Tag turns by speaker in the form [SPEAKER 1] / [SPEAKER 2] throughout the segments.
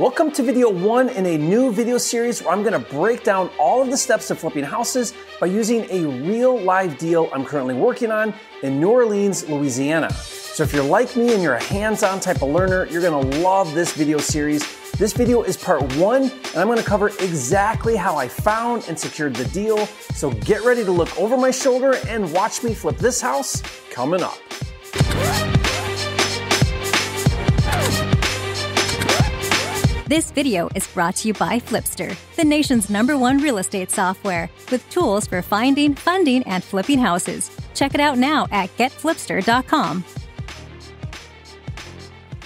[SPEAKER 1] Welcome to video one in a new video series where I'm to break down all of the steps of flipping houses by using a real live deal I'm currently working on in New Orleans, Louisiana. So if you're like me and you're a hands-on type of learner, you're to love this video series. This video is part one, and I'm to cover exactly how I found and secured the deal. So get ready to look over my shoulder and watch me flip this house coming up.
[SPEAKER 2] This video is brought to you by Flipster, the nation's number one real estate software, with tools for finding, funding, and flipping houses. Check it out now at getflipster.com.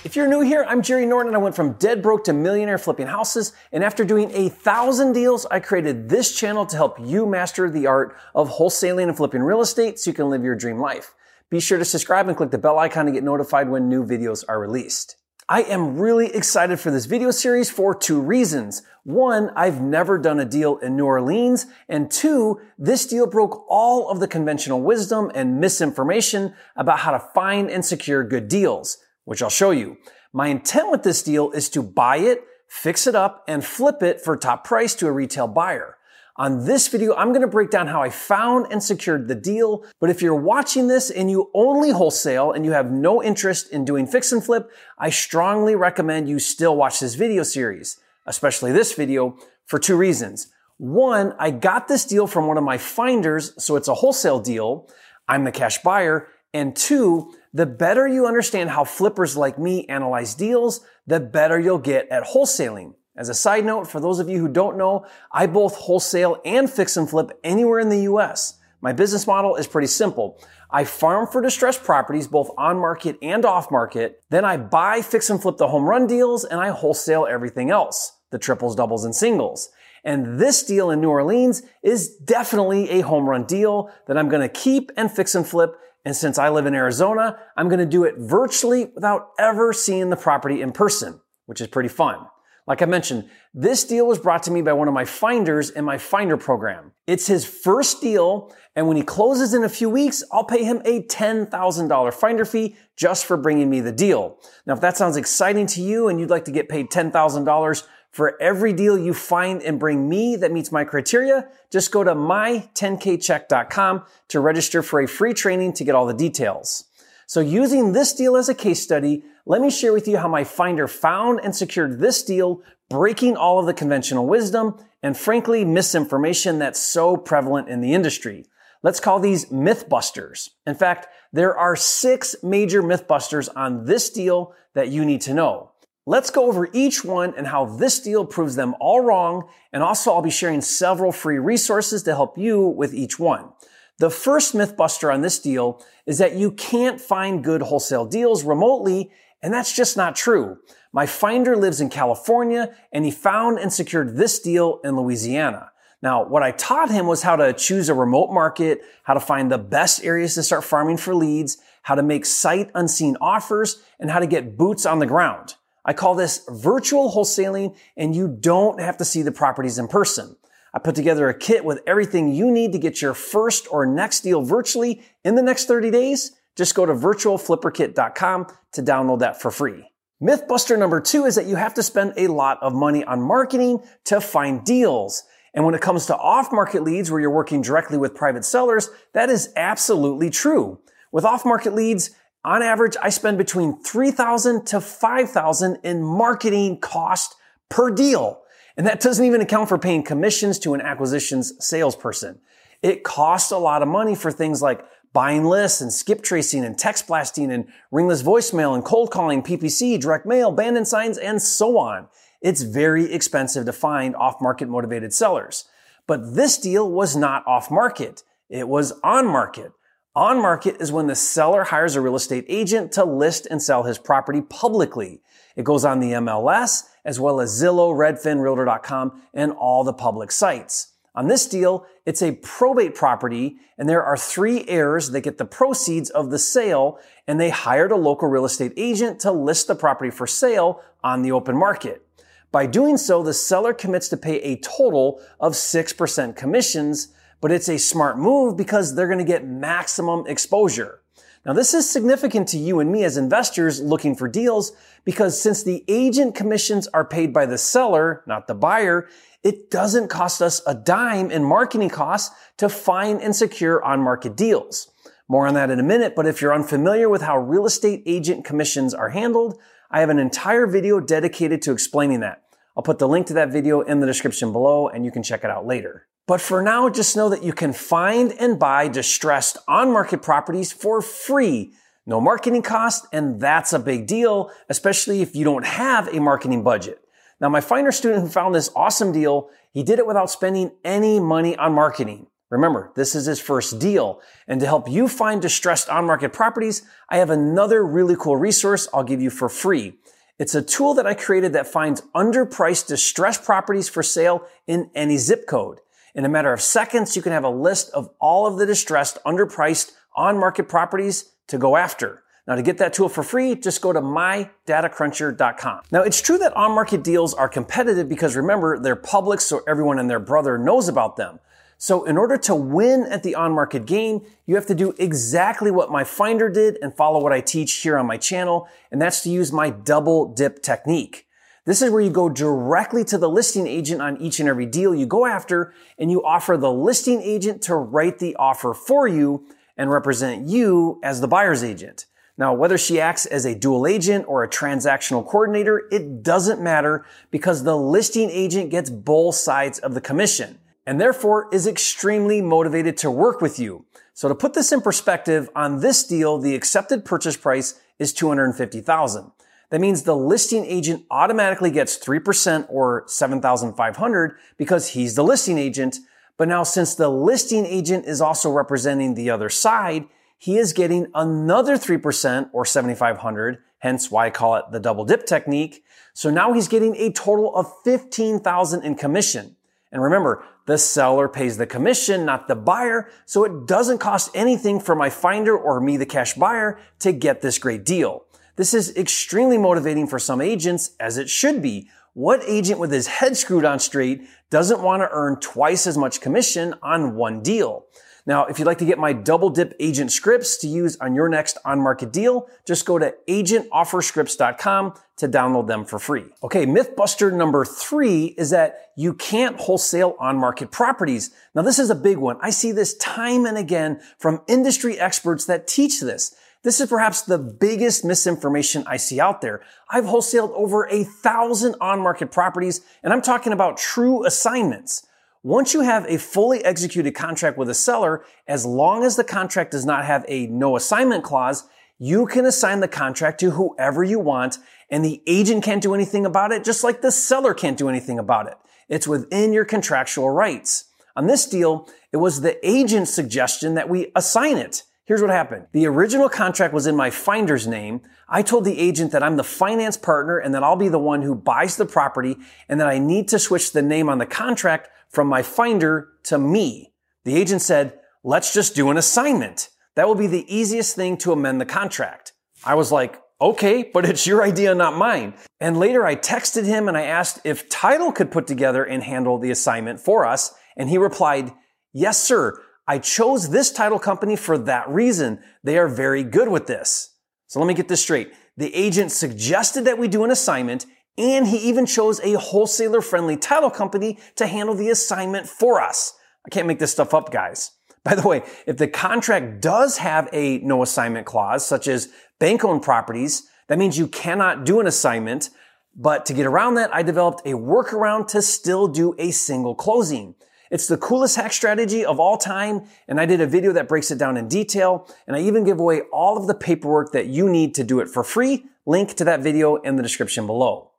[SPEAKER 1] If you're new here, I'm Jerry Norton. And I went from dead broke to millionaire flipping houses. And after doing a thousand deals, I created this channel to help you master the art of wholesaling and flipping real estate so you can live your dream life. Be sure to subscribe and click the bell icon to get notified when new videos are released. I am really excited for this video series for two reasons. One, I've never done a deal in New Orleans. And two, this deal broke all of the conventional wisdom and misinformation about how to find and secure good deals, which I'll show you. My intent with this deal is to buy it, fix it up, and flip it for top price to a retail buyer. On this video, I'm going to break down how I found and secured the deal. But if you're watching this and you only wholesale and you have no interest in doing fix and flip, I strongly recommend you still watch this video series, especially this video for two reasons. One, I got this deal from one of my finders, so it's a wholesale deal. I'm the cash buyer. And two, the better you understand how flippers like me analyze deals, the better you'll get at wholesaling. As a side note, for those of you who don't know, I both wholesale and fix and flip anywhere in the US. My business model is pretty simple. I farm for distressed properties, both on market and off market. Then I buy, fix and flip the home run deals and I wholesale everything else. The triples, doubles, and singles. And this deal in New Orleans is definitely a home run deal that I'm going to keep and fix and flip. And since I live in Arizona, I'm going to do it virtually without ever seeing the property in person, which is pretty fun. Like I mentioned, this deal was brought to me by one of my finders in my finder program. It's his first deal, and when he closes in a few weeks, I'll pay him a $10,000 finder fee just for bringing me the deal. Now, if that sounds exciting to you and you'd like to get paid $10,000 for every deal you find and bring me that meets my criteria, just go to my10kcheck.com to register for a free training to get all the details. So using this deal as a case study, let me share with you how my finder found and secured this deal, breaking all of the conventional wisdom and frankly misinformation that's so prevalent in the industry. Let's call these mythbusters. In fact, there are six major mythbusters on this deal that you need to know. Let's go over each one and how this deal proves them all wrong. And also I'll be sharing several free resources to help you with each one. The first mythbuster on this deal is that you can't find good wholesale deals remotely, and that's just not true. My finder lives in California, and he found and secured this deal in Louisiana. Now, what I taught him was how to choose a remote market, how to find the best areas to start farming for leads, how to make sight unseen offers, and how to get boots on the ground. I call this virtual wholesaling, and you don't have to see the properties in person. I put together a kit with everything you need to get your first or next deal virtually in the next 30 days. Just go to virtualflipperkit.com to download that for free. Mythbuster number two is that you have to spend a lot of money on marketing to find deals. And when it comes to off-market leads where you're working directly with private sellers, that is absolutely true. With off-market leads, on average, I spend between 3,000 to 5,000 in marketing cost per deal. And that doesn't even account for paying commissions to an acquisitions salesperson. It costs a lot of money for things like buying lists and skip tracing and text blasting and ringless voicemail and cold calling, PPC, direct mail, abandoned signs, and so on. It's very expensive to find off-market motivated sellers. But this deal was not off-market. It was on-market. On-market is when the seller hires a real estate agent to list and sell his property publicly. It goes on the MLS as well as Zillow, Redfin, Realtor.com, and all the public sites. On this deal, it's a probate property and there are three heirs that get the proceeds of the sale and they hired a local real estate agent to list the property for sale on the open market. By doing so, the seller commits to pay a total of 6% commissions, but it's a smart move because they're going to get maximum exposure. Now, this is significant to you and me as investors looking for deals because since the agent commissions are paid by the seller, not the buyer, it doesn't cost us a dime in marketing costs to find and secure on-market deals. More on that in a minute, but if you're unfamiliar with how real estate agent commissions are handled, I have an entire video dedicated to explaining that. I'll put the link to that video in the description below and you can check it out later. But for now, just know that you can find and buy distressed on-market properties for free. No marketing cost, and that's a big deal, especially if you don't have a marketing budget. Now, my finder student who found this awesome deal, he did it without spending any money on marketing. Remember, this is his first deal. And to help you find distressed on-market properties, I have another really cool resource I'll give you for free. It's a tool that I created that finds underpriced distressed properties for sale in any zip code. In a matter of seconds, you can have a list of all of the distressed, underpriced, on-market properties to go after. Now to get that tool for free, just go to mydatacruncher.com. Now it's true that on-market deals are competitive because remember, they're public so everyone and their brother knows about them. So in order to win at the on-market game, you have to do exactly what my finder did and follow what I teach here on my channel, and that's to use my double dip technique. This is where you go directly to the listing agent on each and every deal you go after, and you offer the listing agent to write the offer for you and represent you as the buyer's agent. Now, whether she acts as a dual agent or a transactional coordinator, it doesn't matter because the listing agent gets both sides of the commission and therefore is extremely motivated to work with you. So to put this in perspective, on this deal, the accepted purchase price is 250,000. That means the listing agent automatically gets 3% or 7,500 because he's the listing agent. But now since the listing agent is also representing the other side, he is getting another 3% or 7,500, hence why I call it the double dip technique. So now he's getting a total of 15,000 in commission. And remember, the seller pays the commission, not the buyer, so it doesn't cost anything for my finder or me, the cash buyer, to get this great deal. This is extremely motivating for some agents, as it should be. What agent with his head screwed on straight doesn't want to earn twice as much commission on one deal? Now, if you'd like to get my double dip agent scripts to use on your next on market deal, just go to agentofferscripts.com to download them for free. Okay, mythbuster number three is that you can't wholesale on market properties. Now, this is a big one. I see this time and again from industry experts that teach this. This is perhaps the biggest misinformation I see out there. I've wholesaled over a thousand on-market properties, and I'm talking about true assignments. Once you have a fully executed contract with a seller, as long as the contract does not have a no assignment clause, you can assign the contract to whoever you want, and the agent can't do anything about it, just like the seller can't do anything about it. It's within your contractual rights. On this deal, it was the agent's suggestion that we assign it. Here's what happened. The original contract was in my finder's name. I told the agent that I'm the finance partner and that I'll be the one who buys the property and that I need to switch the name on the contract from my finder to me. The agent said, let's just do an assignment. That will be the easiest thing to amend the contract. I was like, okay, but it's your idea, not mine. And later I texted him and I asked if title could put together and handle the assignment for us. And he replied, yes, sir. I chose this title company for that reason. They are very good with this. So let me get this straight. The agent suggested that we do an assignment and he even chose a wholesaler friendly title company to handle the assignment for us. I can't make this stuff up, guys. By the way, if the contract does have a no assignment clause, such as bank owned properties, that means you cannot do an assignment. But to get around that, I developed a workaround to still do a single closing. It's the coolest hack strategy of all time, and I did a video that breaks it down in detail, and I even give away all of the paperwork that you need to do it for free. Link to that video in the description below.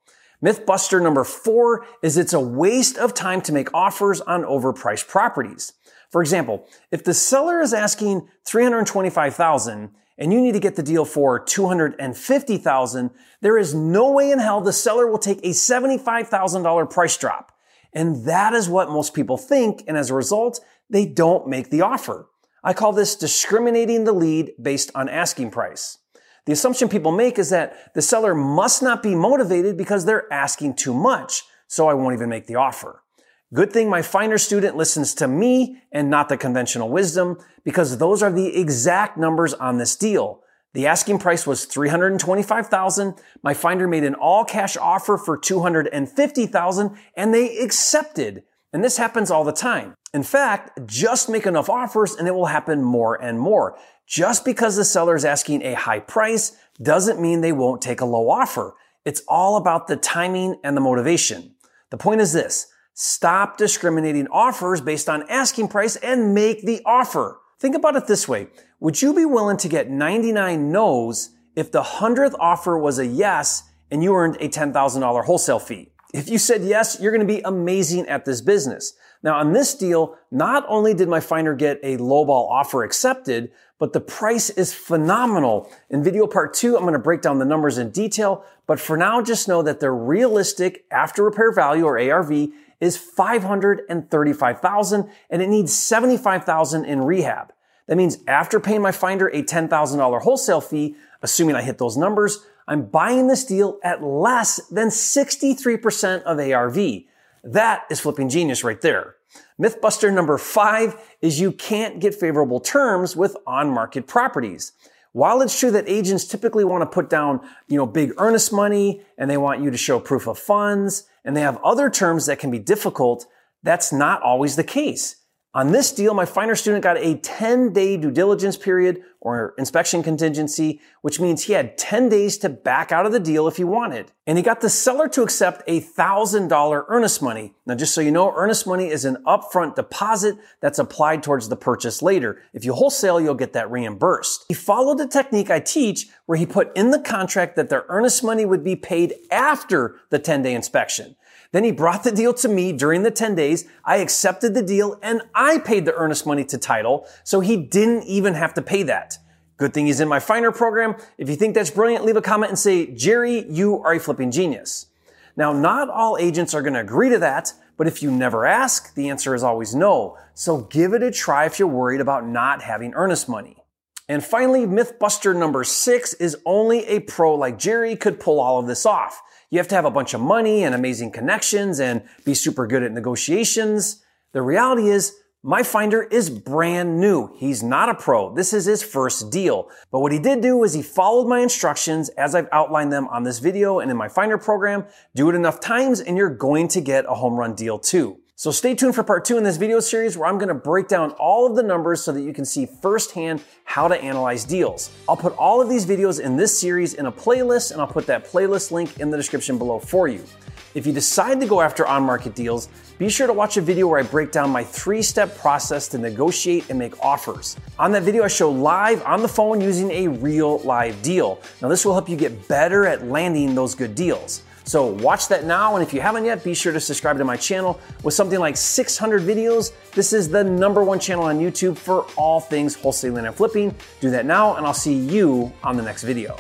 [SPEAKER 1] Mythbuster number four is it's a waste of time to make offers on overpriced properties. For example, if the seller is asking 325,000 and you need to get the deal for 250,000, there is no way in hell the seller will take a $75,000 price drop. And that is what most people think. And as a result, they don't make the offer. I call this discriminating the lead based on asking price. The assumption people make is that the seller must not be motivated because they're asking too much. So I won't even make the offer. Good thing my Finder student listens to me and not the conventional wisdom because those are the exact numbers on this deal. The asking price was 325,000. My Finder made an all cash offer for 250,000 and they accepted. And this happens all the time. In fact, just make enough offers and it will happen more and more. Just because the seller is asking a high price doesn't mean they won't take a low offer. It's all about the timing and the motivation. The point is this. Stop discriminating offers based on asking price and make the offer. Think about it this way. Would you be willing to get 99 no's if the 100th offer was a yes and you earned a $10,000 wholesale fee? If you said yes, you're going to be amazing at this business. Now on this deal, not only did my finder get a lowball offer accepted, but the price is phenomenal. In video part two, I'm going to break down the numbers in detail, but for now, just know that the realistic after repair value or ARV is 535,000 and it needs 75,000 in rehab. That means after paying my finder a $10,000 wholesale fee, assuming I hit those numbers, I'm buying this deal at less than 63% of ARV. That is flipping genius right there. Mythbuster number five is you can't get favorable terms with on-market properties. While it's true that agents typically want to put down, you know, big earnest money and they want you to show proof of funds and they have other terms that can be difficult, that's not always the case. On this deal, my finder student got a 10 day due diligence period or inspection contingency, which means he had 10 days to back out of the deal if he wanted. And he got the seller to accept a $1,000 earnest money. Now, just so you know, earnest money is an upfront deposit that's applied towards the purchase later. If you wholesale, you'll get that reimbursed. He followed the technique I teach where he put in the contract that their earnest money would be paid after the 10 day inspection. Then he brought the deal to me during the 10 days. I accepted the deal and I paid the earnest money to title, so he didn't even have to pay that. Good thing he's in my Finder program. If you think that's brilliant, leave a comment and say, Jerry, you are a flipping genius. Now, not all agents are going to agree to that, but if you never ask, the answer is always no. So give it a try if you're worried about not having earnest money. And finally, Mythbuster number six is only a pro like Jerry could pull all of this off. You have to have a bunch of money and amazing connections and be super good at negotiations. The reality is, my finder is brand new. He's not a pro. This is his first deal. But what he did do is he followed my instructions as I've outlined them on this video and in my finder program. Do it enough times and you're going to get a home run deal too. So stay tuned for part two in this video series where I'm to break down all of the numbers so that you can see firsthand how to analyze deals. I'll put all of these videos in this series in a playlist and I'll put that playlist link in the description below for you. If you decide to go after on-market deals, be sure to watch a video where I break down my three-step process to negotiate and make offers. On that video, I show live on the phone using a real live deal. Now this will help you get better at landing those good deals. So watch that now. And if you haven't yet, be sure to subscribe to my channel with something like 600 videos. This is the number one channel on YouTube for all things wholesaling and flipping. Do that now, and I'll see you on the next video.